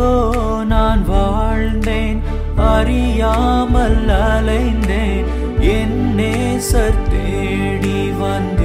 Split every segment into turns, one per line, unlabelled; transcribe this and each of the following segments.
எங்கோ நான் வாழ்ந்தேன் அறியாமல் அலைந்தேன். என்னே சர் தேடி வந்த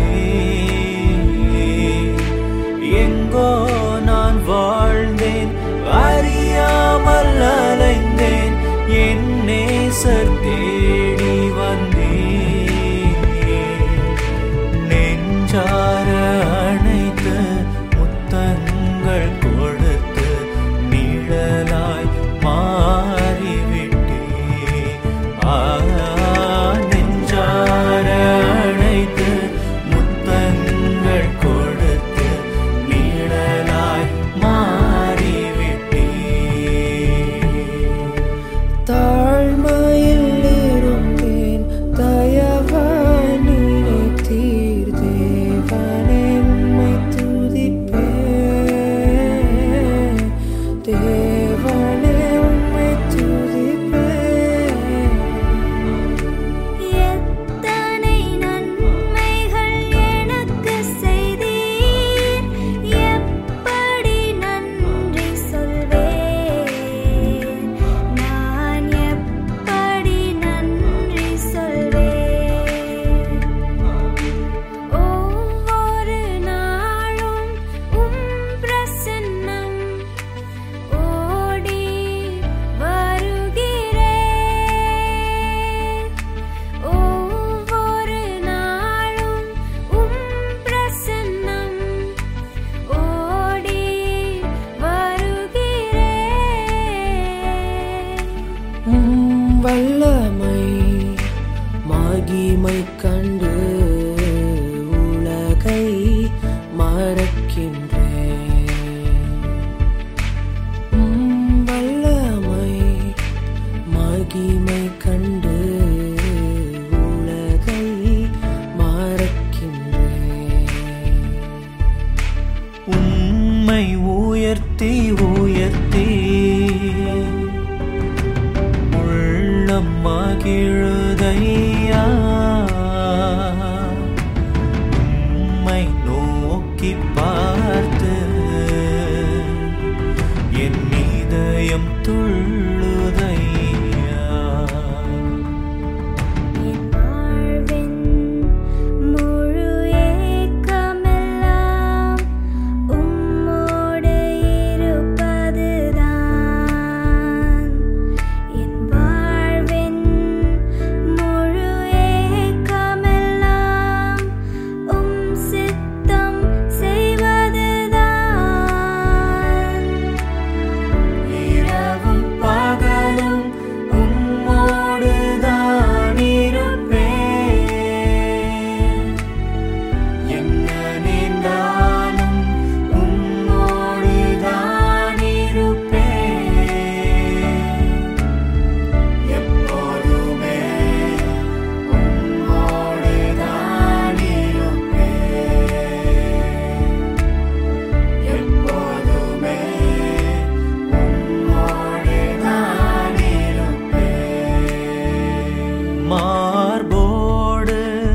மார்போடு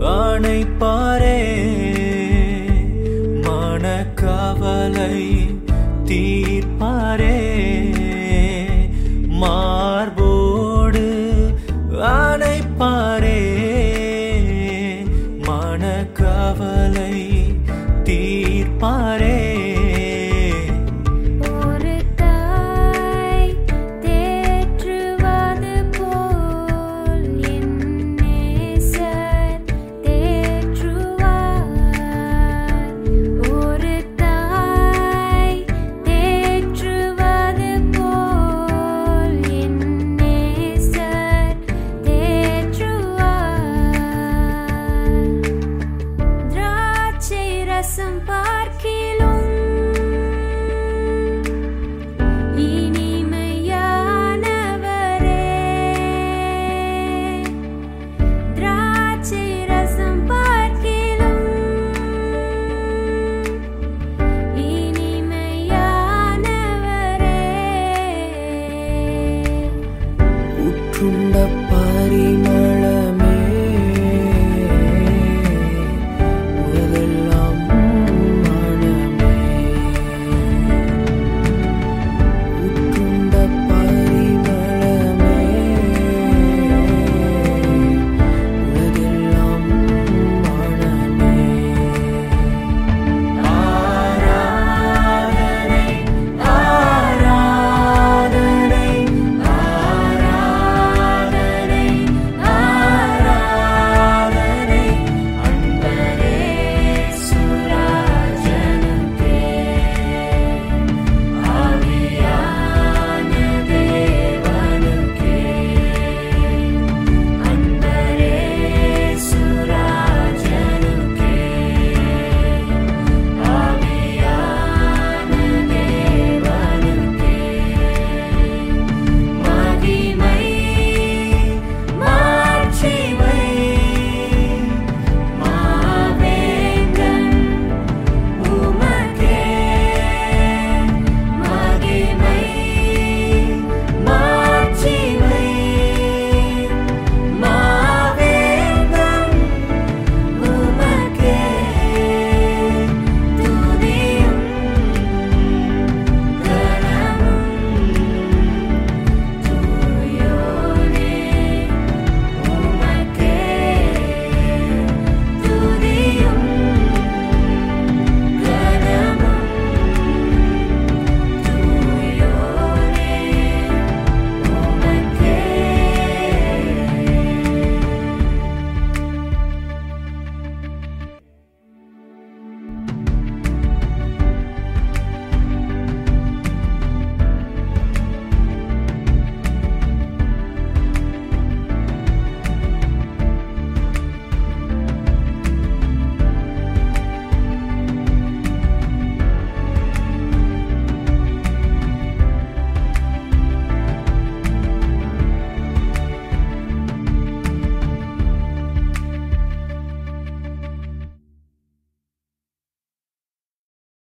அணைப்பாரே. மனக்கவலை தீர்ப்பாரே. மார்போடு அணைப்பாரே. மனக்கவலை தீர்ப்பாரே.
கொண்ட பரிமள